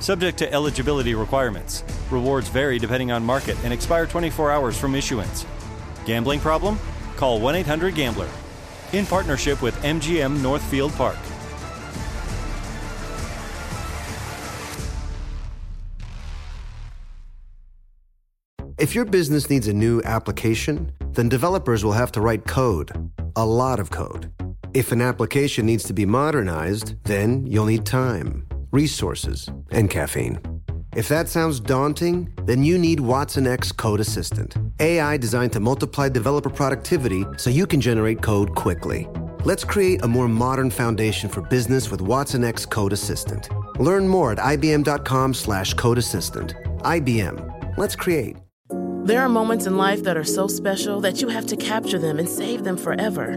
Subject to eligibility requirements. Rewards vary depending on market and expire 24 hours from issuance. Gambling problem? Call 1 800 Gambler. In partnership with MGM Northfield Park. If your business needs a new application, then developers will have to write code, a lot of code. If an application needs to be modernized, then you'll need time, resources, and caffeine. If that sounds daunting, then you need watsonx Code Assistant, AI designed to multiply developer productivity so you can generate code quickly. Let's create a more modern foundation for business with watsonx Code Assistant. Learn more at ibm.com/slash codeassistant. IBM. Let's create. There are moments in life that are so special that you have to capture them and save them forever.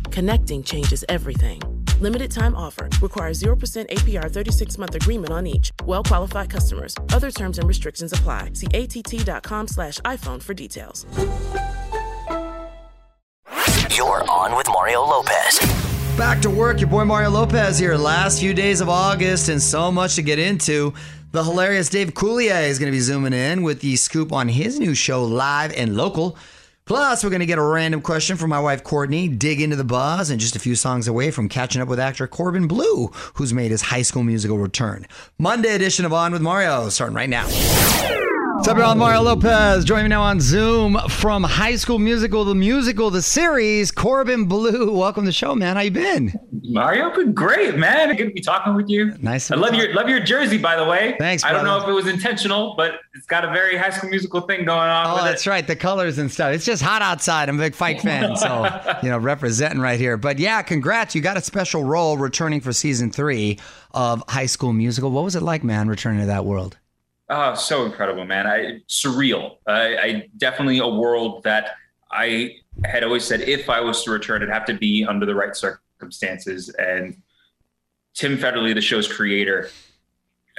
Connecting changes everything. Limited time offer. Requires 0% APR 36 month agreement on each. Well qualified customers. Other terms and restrictions apply. See att.com slash iPhone for details. You're on with Mario Lopez. Back to work. Your boy Mario Lopez here. Last few days of August and so much to get into. The hilarious Dave Coulier is going to be zooming in with the scoop on his new show, Live and Local. Plus, we're going to get a random question from my wife Courtney, dig into the buzz, and just a few songs away from catching up with actor Corbin Bleu, who's made his high school musical return. Monday edition of On with Mario, starting right now. What's up, y'all? Mario Lopez. Joining me now on Zoom from High School Musical, the musical, the series, Corbin Bleu. Welcome to the show, man. How you been? Mario, been great, man. Good to be talking with you. Nice. I love your love your jersey, by the way. Thanks, I don't know if it was intentional, but it's got a very High School Musical thing going on. Oh, that's it. right. The colors and stuff. It's just hot outside. I'm a big fight fan, so you know, representing right here. But yeah, congrats. You got a special role returning for season three of High School Musical. What was it like, man, returning to that world? Oh, so incredible, man. I surreal. I, I definitely a world that I had always said if I was to return, it'd have to be under the right circumstances. And Tim Federle, the show's creator,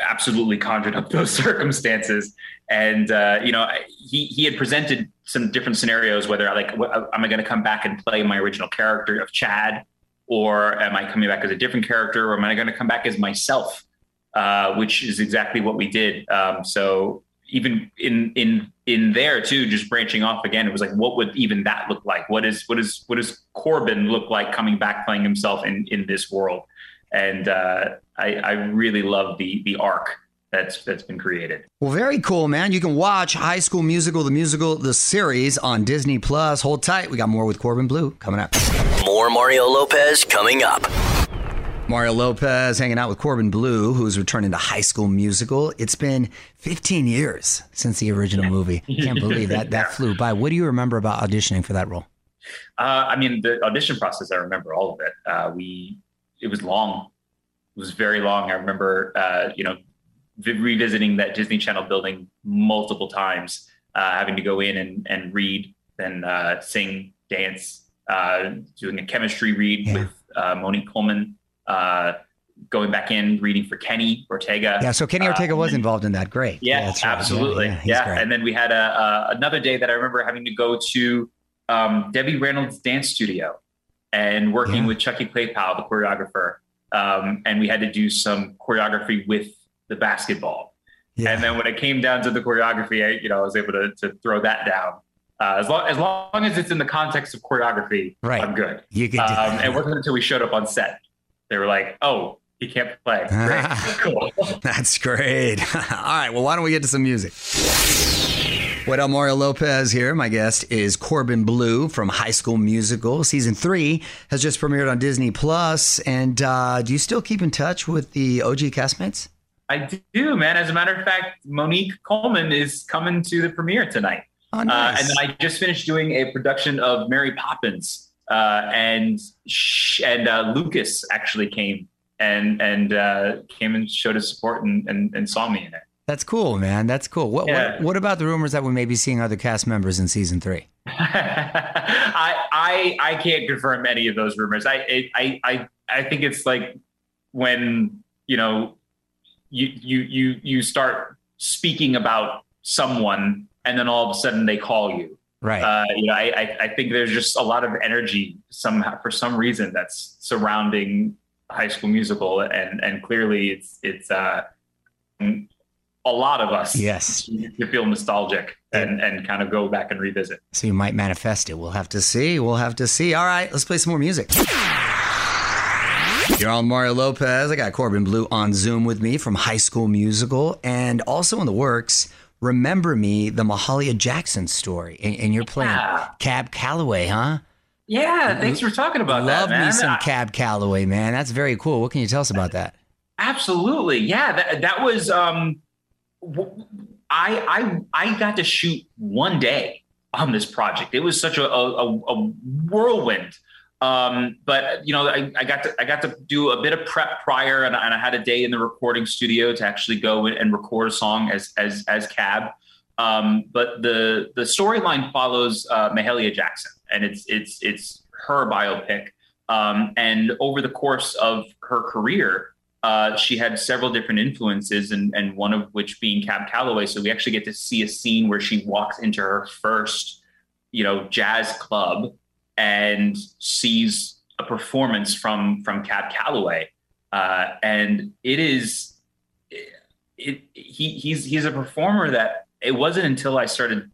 absolutely conjured up those circumstances. And uh, you know, he he had presented some different scenarios. Whether like, what, am I going to come back and play my original character of Chad, or am I coming back as a different character, or am I going to come back as myself? Uh, which is exactly what we did. Um, so even in in in there too, just branching off again, it was like, what would even that look like? What is what is what does Corbin look like coming back playing himself in in this world? And uh, I, I really love the the arc that's that's been created. Well, very cool, man. You can watch High School Musical, the musical, the series on Disney Plus. Hold tight. We got more with Corbin Bleu coming up. More Mario Lopez coming up. Mario Lopez hanging out with Corbin Bleu, who's returning to High School Musical. It's been 15 years since the original movie. Can't believe that that flew by. What do you remember about auditioning for that role? Uh, I mean, the audition process, I remember all of it. Uh, we, it was long. It was very long. I remember, uh, you know, vi- revisiting that Disney Channel building multiple times, uh, having to go in and, and read, then uh, sing, dance, uh, doing a chemistry read Yeah. with uh, Monique Coleman, uh, going back in, reading for Kenny Ortega. Yeah, so Kenny Uh, Ortega and was then- involved in that. Great. yeah, right. absolutely. Yeah, Yeah, he's and then we had a, uh, another day that I remember having to go to um, Debbie Reynolds' dance studio and working Yeah. with Chucky Klapow, the choreographer, um, and we had to do some choreography with the basketball. Yeah. And then when it came down to the choreography, I, you know, I was able to, to throw that down. Uh, as long as long as it's in the context of choreography, Right. I'm good. You do Um, that. and it wasn't until we showed up on set, they were like, "Oh, he can't play." Great, cool. That's great. All right, well, why don't we get to some music? What up, Mario Lopez here. My guest is Corbin Bleu from High School Musical. Season three has just premiered on Disney Plus. And uh, do you still keep in touch with the OG castmates? I do, man. As a matter of fact, Monique Coleman is coming to the premiere tonight. Oh, Uh, nice. and then I just finished doing a production of Mary Poppins, uh, and sh- and uh, Lucas actually came and and uh, came and showed his support and, and, and saw me in it. That's cool, man. That's cool. What, Yeah. what, what about the rumors that we may be seeing other cast members in season three? I I I can't confirm any of those rumors. I it, I I I think it's like when you know you you you you start speaking about someone and then all of a sudden they call you. Right. Uh, you know, I, I I think there's just a lot of energy somehow for some reason that's surrounding High School Musical, and and clearly it's it's uh, a lot of us. Yes. to feel nostalgic and and kind of go back and revisit. so you might manifest it. We'll have to see. We'll have to see. All right, let's play some more music. You're on Mario Lopez. I got Corbin Bleu on Zoom with me from High School Musical, and also in the works. Remember me, the Mahalia Jackson story, and, and you're playing Yeah. Cab Calloway, huh? Yeah, thanks for talking about Love that, man. me some Cab Calloway, man. That's very cool. What can you tell us about that? Absolutely, yeah. That that was um, I I I got to shoot one day on this project. It was such a a, a whirlwind. Um, but you know, I, I got to I got to do a bit of prep prior, and, and I had a day in the recording studio to actually go and, record a song as as as Cab. Um, but the the storyline follows uh, Mahalia Jackson, and it's it's it's her biopic. Um, and over the course of her career, uh, she had several different influences, and, and one of which being Cab Calloway. So we actually get to see a scene where she walks into her first, you know, jazz club and sees a performance from from Cab Calloway, uh, and it is, it, he he's he's a performer that it wasn't until I started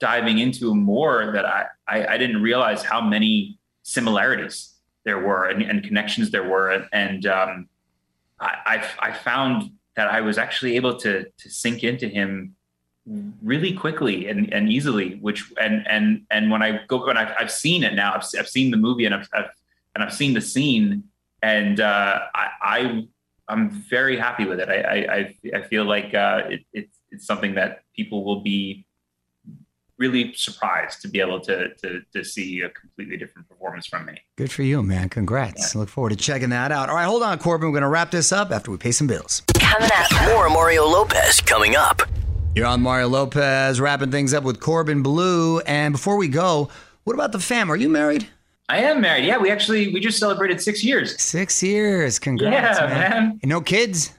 diving into more that I I, I didn't realize how many similarities there were and, and connections there were, and, and um, I, I I found that I was actually able to to sink into him really quickly and, and easily which and and and when i go when I've, I've seen it now I've, I've seen the movie and I've, I've and i've seen the scene and uh i, I i'm very happy with it i i i, I feel like uh it, it's it's something that people will be really surprised to be able to to to see a completely different performance from me Good for you, man. Congrats. Look forward to checking that out. All right, hold on, Corbin. We're going to wrap this up after we pay some bills. Coming up. More Mario Lopez coming up. You're on Mario Lopez, wrapping things up with Corbin Bleu. And before we go, what about the fam? Are you married? i am married yeah we actually we just celebrated six years Six years. Congrats, Yeah, man. man. No kids?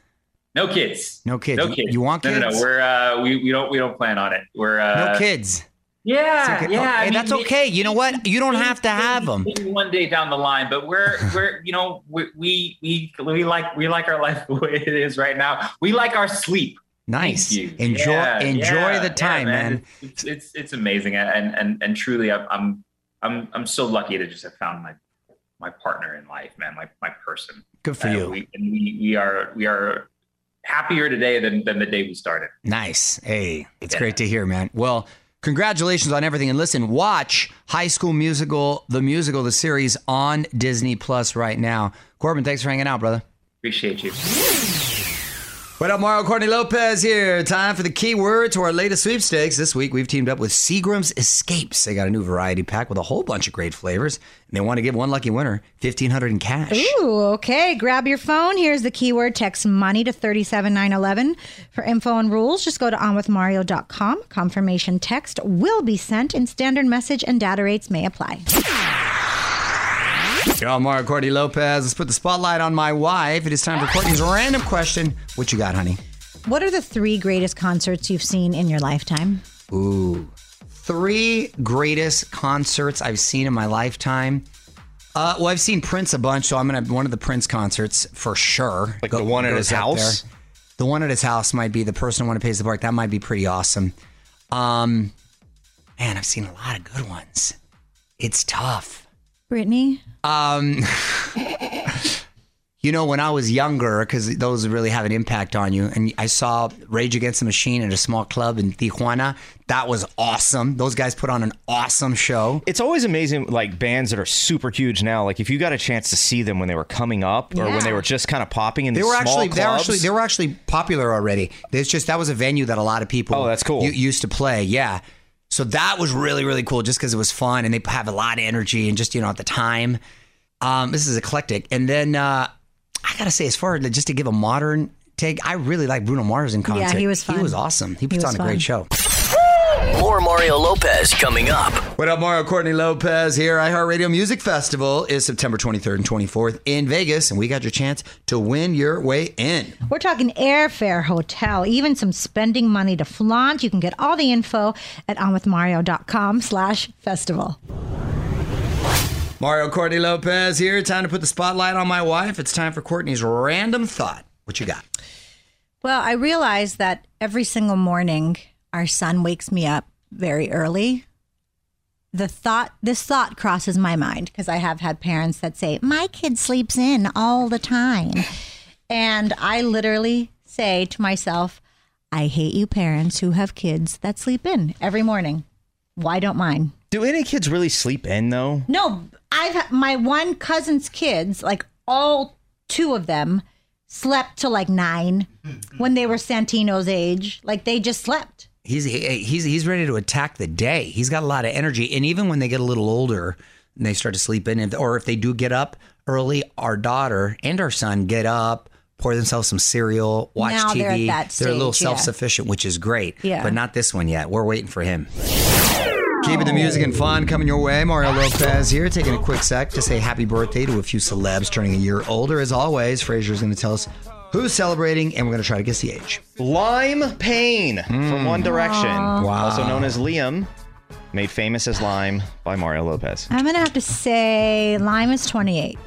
no kids No kids. no kids You want kids? no no we're uh we, we don't we don't plan on it we're uh no kids. Yeah, okay. yeah. Oh, hey, mean, that's okay. You know what? You don't have to have them. one day down the line, but we're we're you know we we, we like we like our life the way it is right now. We like our sleep. Nice. Enjoy Yeah, enjoy yeah, the yeah, time, man. It's, it's it's amazing, and and and truly, I'm I'm I'm I'm so lucky to just have found my my partner in life, man. My my person. Good for Uh, you. We, and we we are we are happier today than than the day we started. Nice. Hey, it's great to hear, man. Well, congratulations on everything. And listen, watch High School Musical, the musical, the series on Disney Plus right now. Corbin, thanks for hanging out, brother. Appreciate you. What up, Mario Courtney Lopez here. Time for the keyword to our latest sweepstakes. This week, we've teamed up with Seagram's Escapes. They got a new variety pack with a whole bunch of great flavors, and they want to give one lucky winner 1500 in cash. Ooh, okay. Grab your phone. Here's the keyword text money to 37911. For info and rules, just go to onwithmario.com. Confirmation text will be sent, and standard message and data rates may apply. Yo, Mario Courtney Lopez. Let's put the spotlight on my wife. It is time for Courtney's random question. What you got, honey? What are the three greatest concerts you've seen in your lifetime? Ooh. Three greatest concerts I've seen in my lifetime. Uh, well, I've seen Prince a bunch, so I'm gonna one of the Prince concerts for sure. Like the one at his house? there. The one at his house might be the person who want to Paisley Park. That might be pretty awesome. Um, Man, I've seen a lot of good ones. It's tough. Brittany? Um, you know, when I was younger, because those really have an impact on you, and I saw Rage Against the Machine at a small club in Tijuana. That was awesome. Those guys put on an awesome show. It's always amazing, like bands that are super huge now. Like if you got a chance to see them when they were coming up or when they were just kind of popping in They these were small actually they were clubs. actually they were actually popular already. It's just that was a venue that a lot of people Oh, that's cool. u- used to play. Yeah. So that was really really cool just because it was fun and they have a lot of energy and just you know at the time, um, this is eclectic. And then uh, I gotta say, as far as just to give a modern take, I really like Bruno Mars in concert. Yeah, he was fun. He was awesome. He puts was on a fun. great show. More Mario Lopez coming up. What up, Mario Courtney Lopez here. iHeartRadio Music Festival is September 23rd and 24th in Vegas, and we got your chance to win your way in. We're talking airfare, hotel, even some spending money to flaunt. You can get all the info at onwithmario.com slash festival. Mario Courtney Lopez here. Time to put the spotlight on my wife. It's time for Courtney's random thought. What you got? Well, I realize that every single morning our son wakes me up very early. The thought, this thought crosses my mind because I have had parents that say, My kid sleeps in all the time. And I literally say to myself, I hate you parents who have kids that sleep in every morning. Why don't mine? Do any kids really sleep in though? No, I've my one cousin's kids, like all two of them, slept till like nine when they were Santino's age. Like they just slept. He's he- he's he's ready to attack the day. He's got a lot of energy, and even when they get a little older and they start to sleep in, or if they do get up early, our daughter and our son get up, pour themselves some cereal, watch Now TV. they're at that They're a little yeah. self-sufficient, which is great. Yeah. but not this one yet. We're waiting for him. Keeping the music and fun coming your way. Mario Lopez here, taking a quick sec to say happy birthday to a few celebs turning a year older. As always, Fraser's going to tell us who's celebrating, and we're going to try to guess the age. Lime Payne from One Direction, Wow. also known as Liam, made famous as Lime by Mario Lopez. I'm gonna have to say Lime is 28.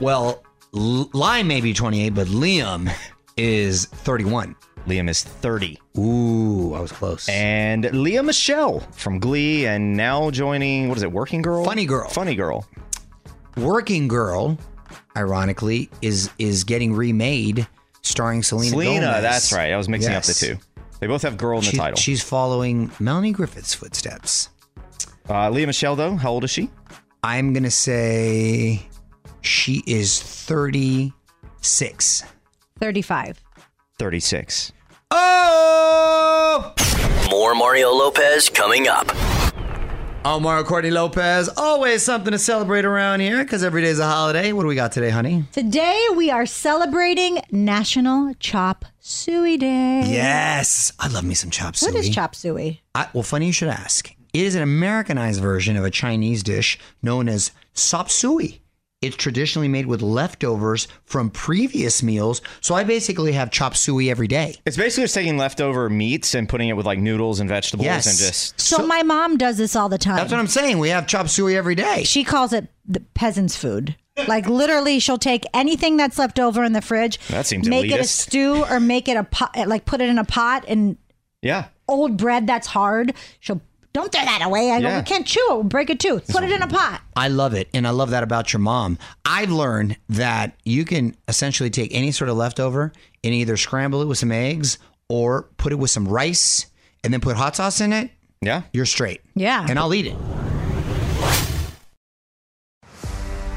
Well, L- Lime may be 28, but Liam is 31. Liam is 30. Ooh, I was close. And Lea Michele from Glee and now joining, what is it, Working Girl? Funny Girl. Funny Girl. Working Girl, ironically, is is getting remade, starring Selena. Selena, Gomez. that's right. I was mixing up the two. They both have girl in the title. She's following Melanie Griffith's footsteps. Uh, Lea Michele, though, how old is she? I'm gonna say she is 36. 35. 36. Oh! More Mario Lopez coming up. I'm Mario Courtney Lopez. Always something to celebrate around here because every day's a holiday. What do we got today, honey? Today we are celebrating National Chop Suey Day. Yes, I love me some chop suey. What is chop suey? I, well, funny you should ask. It is an Americanized version of a Chinese dish known as sop suey. It's traditionally made with leftovers from previous meals, so I basically have chop suey every day. It's basically just taking leftover meats and putting it with like noodles and vegetables Yes. and just. So, my mom does this all the time. That's what I'm saying. We have chop suey every day. she calls it the peasant's food. Like literally, she'll take anything that's left over in the fridge, That seems make it a stew or make it a pot, like put it in a pot and Yeah. old bread that's hard. She'll don't throw that away. I go, Yeah. we can't chew it. We'll break a tooth. Put it in a pot. I love it, and I love that about your mom. I've learned that you can essentially take any sort of leftover and either scramble it with some eggs or put it with some rice and then put hot sauce in it. Yeah. You're straight. Yeah. And I'll eat it.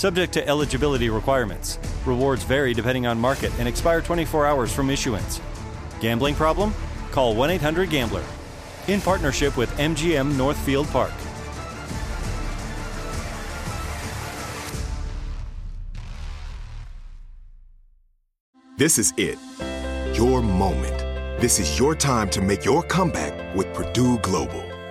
Subject to eligibility requirements. Rewards vary depending on market and expire 24 hours from issuance. Gambling problem? Call 1 800 Gambler. In partnership with MGM Northfield Park. This is it. Your moment. This is your time to make your comeback with Purdue Global.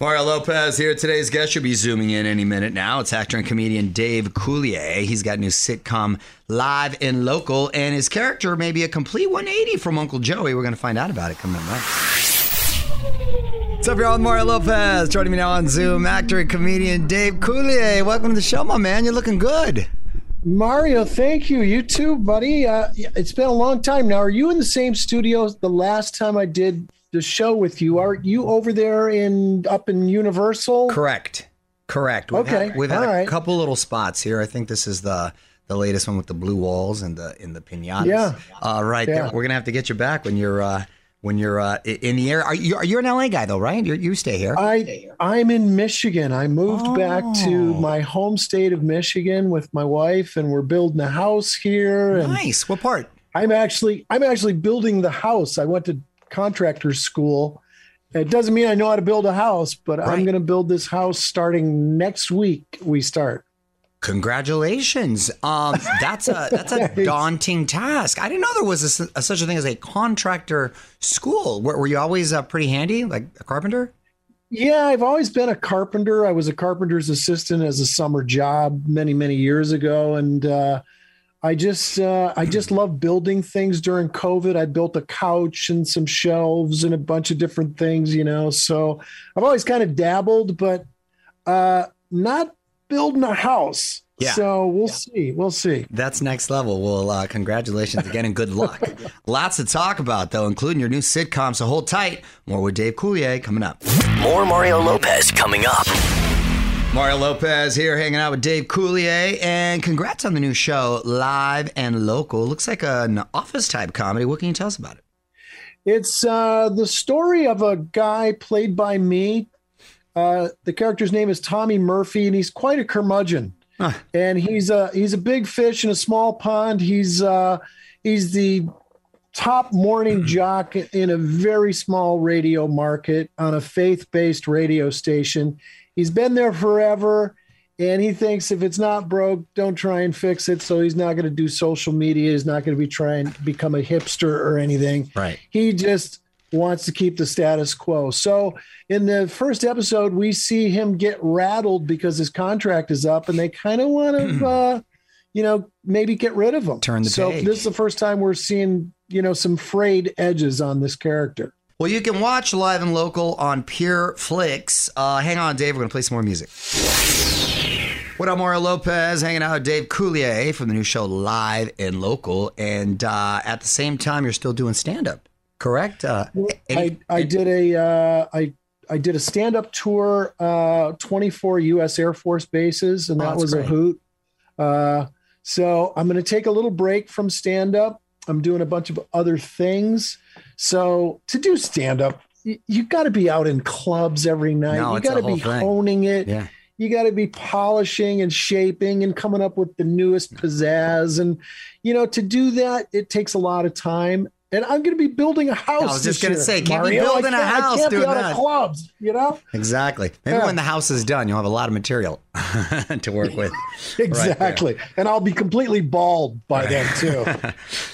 Mario Lopez here. Today's guest should be zooming in any minute now. It's actor and comedian Dave Coulier. He's got a new sitcom live and local, and his character may be a complete 180 from Uncle Joey. We're going to find out about it coming up. What's up, y'all? Mario Lopez. Joining me now on Zoom, actor and comedian Dave Coulier. Welcome to the show, my man. You're looking good. Mario, thank you. You too, buddy. Uh, it's been a long time now. Are you in the same studio the last time I did the show with you? Are you over there in up in Universal? Correct. Correct. We've Okay, Had, we've had all a right. couple little spots here. I think this is the the latest one with the blue walls and the in the pinatas. Yeah. Uh, right Yeah. there. We're gonna have to get you back when you're uh, when you're uh, in the air. Are you are you're an LA guy though, right? You're, you stay here. I I'm in Michigan. I moved back to Oh. my home state of Michigan with my wife, and we're building a house here. And nice. What part? I'm actually I'm actually building the house. I went to contractor school. It doesn't mean I know how to build a house, but I'm going to build this house starting next week. We start. Congratulations. Um, that's a that's a daunting task. I didn't know there was a, a- such a thing as a contractor school. Were, were you always uh, pretty handy, like a carpenter? Yeah, I've always been a carpenter. I was a carpenter's assistant as a summer job many, many years ago, and uh, I just uh, I just love building things during COVID. I built a couch and some shelves and a bunch of different things, you know. So I've always kind of dabbled, but uh, not building a house. Yeah. So we'll see. We'll see. That's next level. Well, uh, congratulations again and good luck. Lots to talk about though, including your new sitcom. So hold tight. More with Dave Coulier coming up. More Mario Lopez coming up. Mario Lopez here hanging out with Dave Coulier, and congrats on the new show, Live and Local. Looks like an office type comedy. What can you tell us about it? It's uh, the story of a guy played by me. Uh, the character's name is Tommy Murphy, and he's quite a curmudgeon. And he's a he's a big fish in a small pond. He's uh, he's the top morning jock in a very small radio market on a faith-based radio station. He's been there forever, and he thinks if it's not broke, don't try and fix it. So he's not going to do social media. He's not going to be trying to become a hipster or anything. Right. He just wants to keep the status quo. So in the first episode, we see him get rattled because his contract is up, and they kind of want to, uh, you know, maybe get rid of him. Turn the so page. this is the first time we're seeing, you know, some frayed edges on this character. Well, you can watch Live and Local on Pure Flix. Uh, hang on, Dave. We're going to play some more music. What up, Mario Lopez? Hanging out with Dave Coulier from the new show Live and Local. And uh, at the same time, you're still doing stand up, correct? Uh, any- I, I did a uh, I I did a stand up tour, uh, 24 U.S. Air Force bases, and Oh, that was a hoot. Uh, so I'm going to take a little break from stand up. I'm doing a bunch of other things. So to do stand up, you, you got to be out in clubs every night. No, you got to be thing. honing it. Yeah. You got to be polishing and shaping and coming up with the newest pizzazz. And, you know, to do that, it takes a lot of time. And I'm going to be building a house. I was just gonna say, can't be Mario. I building a house be doing out that. of clubs, you know? Exactly. Maybe Yeah. when the house is done, you'll have a lot of material to work with. Right. Exactly. and I'll be completely bald by then, too.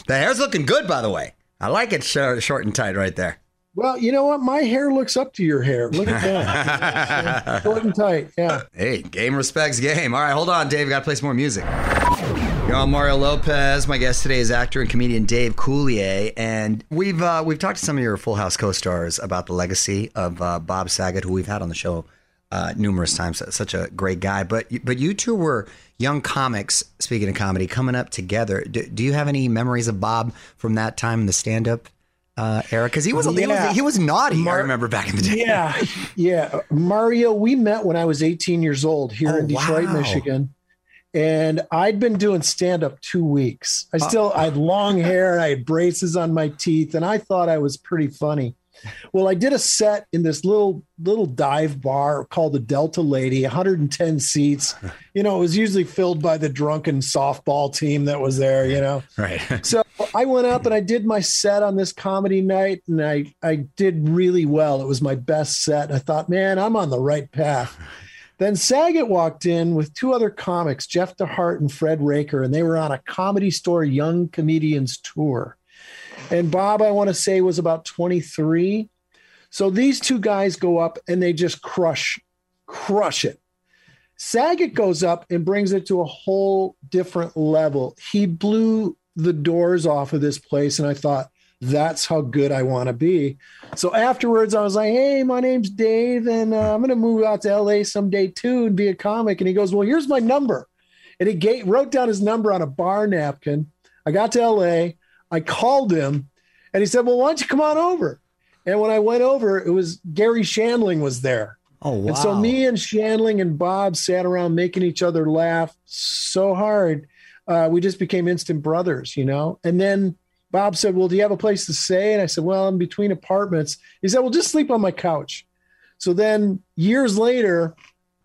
The hair's looking good, by the way. I like it short, short and tight right there. well, you know what? My hair looks up to your hair. Look at that. Short and tight. Yeah. Hey, game respects game. All right, hold on, Dave. Got to play some more music. You're on Mario Lopez. My guest today is actor and comedian Dave Coulier, and we've uh, we've talked to some of your Full House co-stars about the legacy of uh, Bob Saget, who we've had on the show uh, numerous times. Such a great guy. But but you two were young comics. Speaking of comedy, coming up together. Do, do you have any memories of Bob from that time in the stand-up uh, era? Because he was, he Yeah. was he was naughty. I remember back in the day. Yeah, yeah. Mario, we met when I was 18 years old here Oh, in Detroit, wow. Michigan. And I'd been doing stand up two weeks. I still, I had long hair, and I had braces on my teeth, and I thought I was pretty funny. Well, I did a set in this little little dive bar called the Delta Lady, 110 seats. You know, it was usually filled by the drunken softball team that was there, you know. Right. So I went up and I did my set on this comedy night, and I I did really well. It was my best set. I thought, man, I'm on the right path. Then Saget walked in with two other comics, Jeff DeHart and Fred Raker, and they were on a comedy store young comedians tour. And Bob, I want to say, was about 23. So these two guys go up and they just crush, crush it. Saget goes up and brings it to a whole different level. He blew the doors off of this place, and I thought, that's how good I want to be. So afterwards, I was like, hey, my name's Dave, and uh, I'm going to move out to LA someday too and be a comic. And he goes, well, here's my number. And he gave, wrote down his number on a bar napkin. I got to LA. I called him, and he said, well, why don't you come on over? And when I went over, it was Garry Shandling was there. Oh wow. And so me and Shandling and Bob sat around making each other laugh so hard. Uh, we just became instant brothers, you know? And then Bob said, Well, do you have a place to stay? And I said, Well, I'm between apartments. He said, Well, just sleep on my couch. So then years later,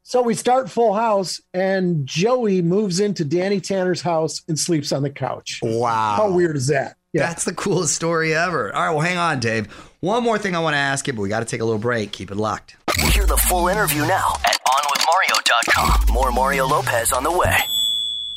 so we start Full House, and Joey moves into Danny Tanner's house and sleeps on the couch. Wow. How weird is that? Yeah. That's the coolest story ever. All right, well, hang on, Dave. One more thing I want to ask you, but we got to take a little break. Keep it locked. Hear the full interview now at OnWithMario.com. More Mario Lopez on the way.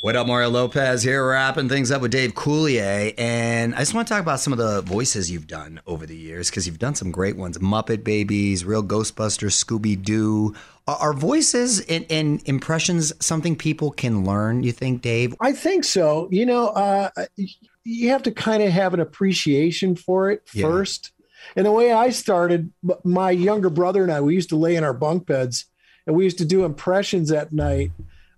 What up, Mario Lopez here, wrapping things up with Dave Coulier. And I just want to talk about some of the voices you've done over the years because you've done some great ones Muppet Babies, Real Ghostbusters, Scooby Doo. Are, are voices and, and impressions something people can learn, you think, Dave? I think so. You know, uh, you have to kind of have an appreciation for it Yeah. first. And the way I started, my younger brother and I, we used to lay in our bunk beds and we used to do impressions at night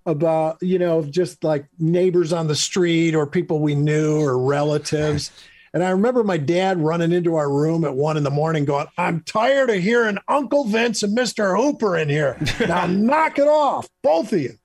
about, you know, just like neighbors on the street or people we knew or relatives. And I remember my dad running into our room at one in the morning going, I'm tired of hearing Uncle Vince and Mr. Hooper in here. Now knock it off, both of you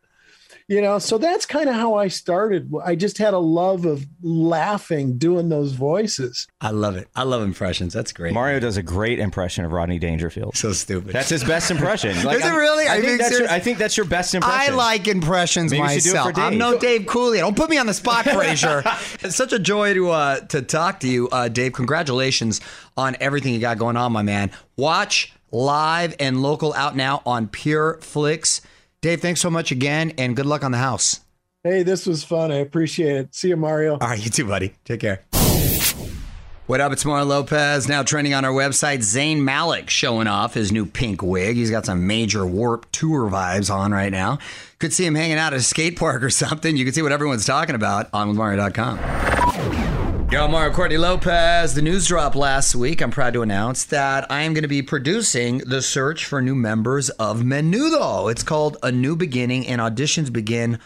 you know so that's kind of how i started i just had a love of laughing doing those voices I love it. I love impressions. That's great. Mario does a great impression of Rodney Dangerfield. So stupid. That's his best impression. Is it really? I, Are you think that's your. I think that's your best impression. I like impressions Maybe you do it myself. for I'm Dave. no Dave Cooley. Don't put me on the spot, Frazier. it's such a joy to uh, to talk to you, uh, Dave. Congratulations on everything you got going on, my man. Watch live and local out now on Pure Flix. Dave, thanks so much again, and good luck on the house. hey this was fun i appreciate it see you mario All right, you too, buddy. Take care. What up? It's Mario Lopez. Now trending on our website. Zayn Malik showing off his new pink wig. He's got some major warp tour vibes on right now. Could see him hanging out at a skate park or something. You can see what everyone's talking about on withmario.com. Yo, Mario Courtney Lopez. The news dropped last week. I'm proud to announce that I am going to be producing the search for new members of Menudo. It's called A New Beginning, and auditions begin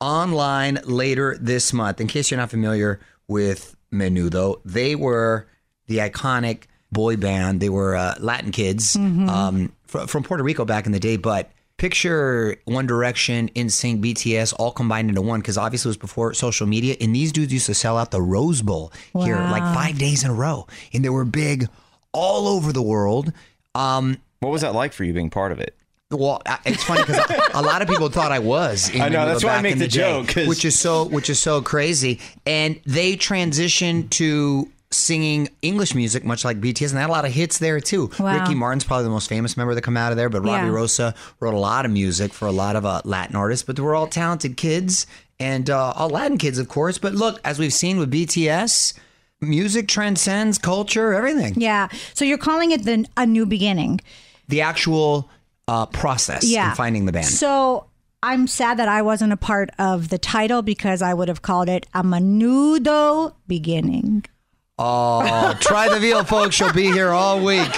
online later this month. In case you're not familiar with Menudo, they were the iconic boy band. They were uh, Latin kids um, fr- from Puerto Rico back in the day, but. Picture One Direction, NSYNC, BTS all combined into one because obviously it was before social media. And these dudes used to sell out the Rose Bowl here like five days in a row. And they were big all over the world. Um, What was that like for you being part of it? well, it's funny because a lot of people thought I was. in I know, that's why I back make in the day, joke, 'cause- which is so which is so crazy. And they transitioned to singing English music, much like BTS, and they had a lot of hits there too. Wow. Ricky Martin's probably the most famous member that come out of there, but Robbie Yeah. Rosa wrote a lot of music for a lot of uh, Latin artists. But they were all talented kids and uh, all Latin kids, of course. But look, as we've seen with BTS. Music transcends culture, everything. Yeah. So you're calling it the a new beginning. The actual uh, process Yeah. in finding the band. So I'm sad that I wasn't a part of the title because I would have called it a menudo beginning. Oh, try the veal, folks. She'll be here all week.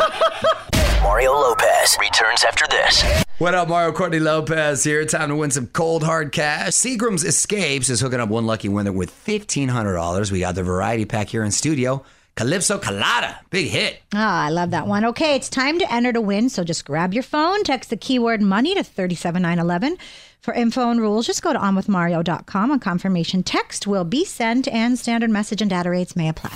Mario Lopez returns after this. What up, Mario Courtney Lopez here. Time to win some cold hard cash. Seagram's Escapes is hooking up one lucky winner with $1,500. We got the variety pack here in studio. Calypso Colada, big hit. Ah, I love that one. Okay, it's time to enter to win. So just grab your phone, text the keyword money to 37911. For info and rules, just go to onwithmario.com. A confirmation text will be sent and standard message and data rates may apply.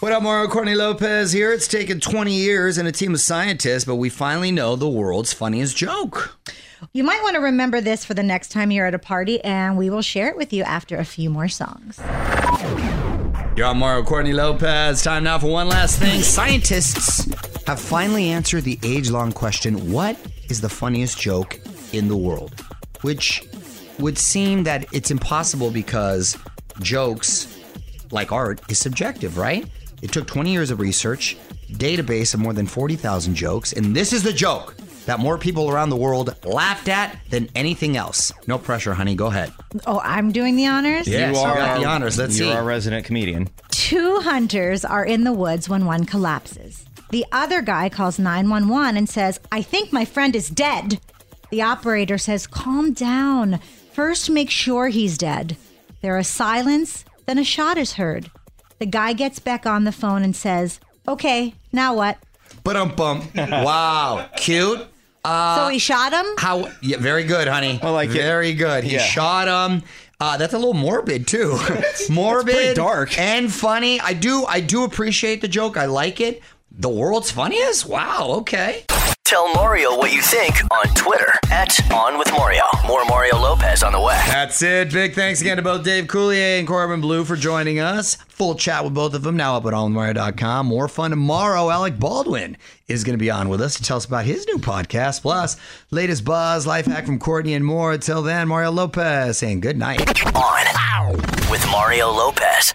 What up, Mario Courtney Lopez here. It's taken 20 years and a team of scientists, but we finally know the world's funniest joke. You might want to remember this for the next time you're at a party, and we will share it with you after a few more songs. You're on Mario Courtney Lopez. Time now for one last thing. Scientists have finally answered the age long question what is the funniest joke in the world? Which would seem that it's impossible because jokes, like art, is subjective, right? It took 20 years of research, database of more than 40,000 jokes, and this is the joke that more people around the world laughed at than anything else. No pressure, honey. Go ahead. Oh, I'm doing the honors? Yes, you you are got the um, honors. Let's you're see. our resident comedian. Two hunters are in the woods when one collapses. The other guy calls 911 and says, I think my friend is dead. The operator says, Calm down. First, make sure he's dead. There is silence, then a shot is heard. The guy gets back on the phone and says, Okay, now what? But um bum. Wow, cute. Uh, so he shot him? How? Yeah, very good, honey. I like it. very good. He Yeah. shot him. Uh, that's a little morbid too. morbid, pretty dark. and funny. I do, I do appreciate the joke. I like it. The world's funniest. Wow. Okay. Tell Mario what you think on Twitter at On With Mario. More Mario Lopez on the way. That's it. Big thanks again to both Dave Coulier and Corbin Bleu for joining us. Full chat with both of them now up at allmario.com. More fun tomorrow. Alec Baldwin is going to be on with us to tell us about his new podcast, plus latest buzz, life hack from Courtney, and more. Until then, Mario Lopez saying good night. On with Mario Lopez.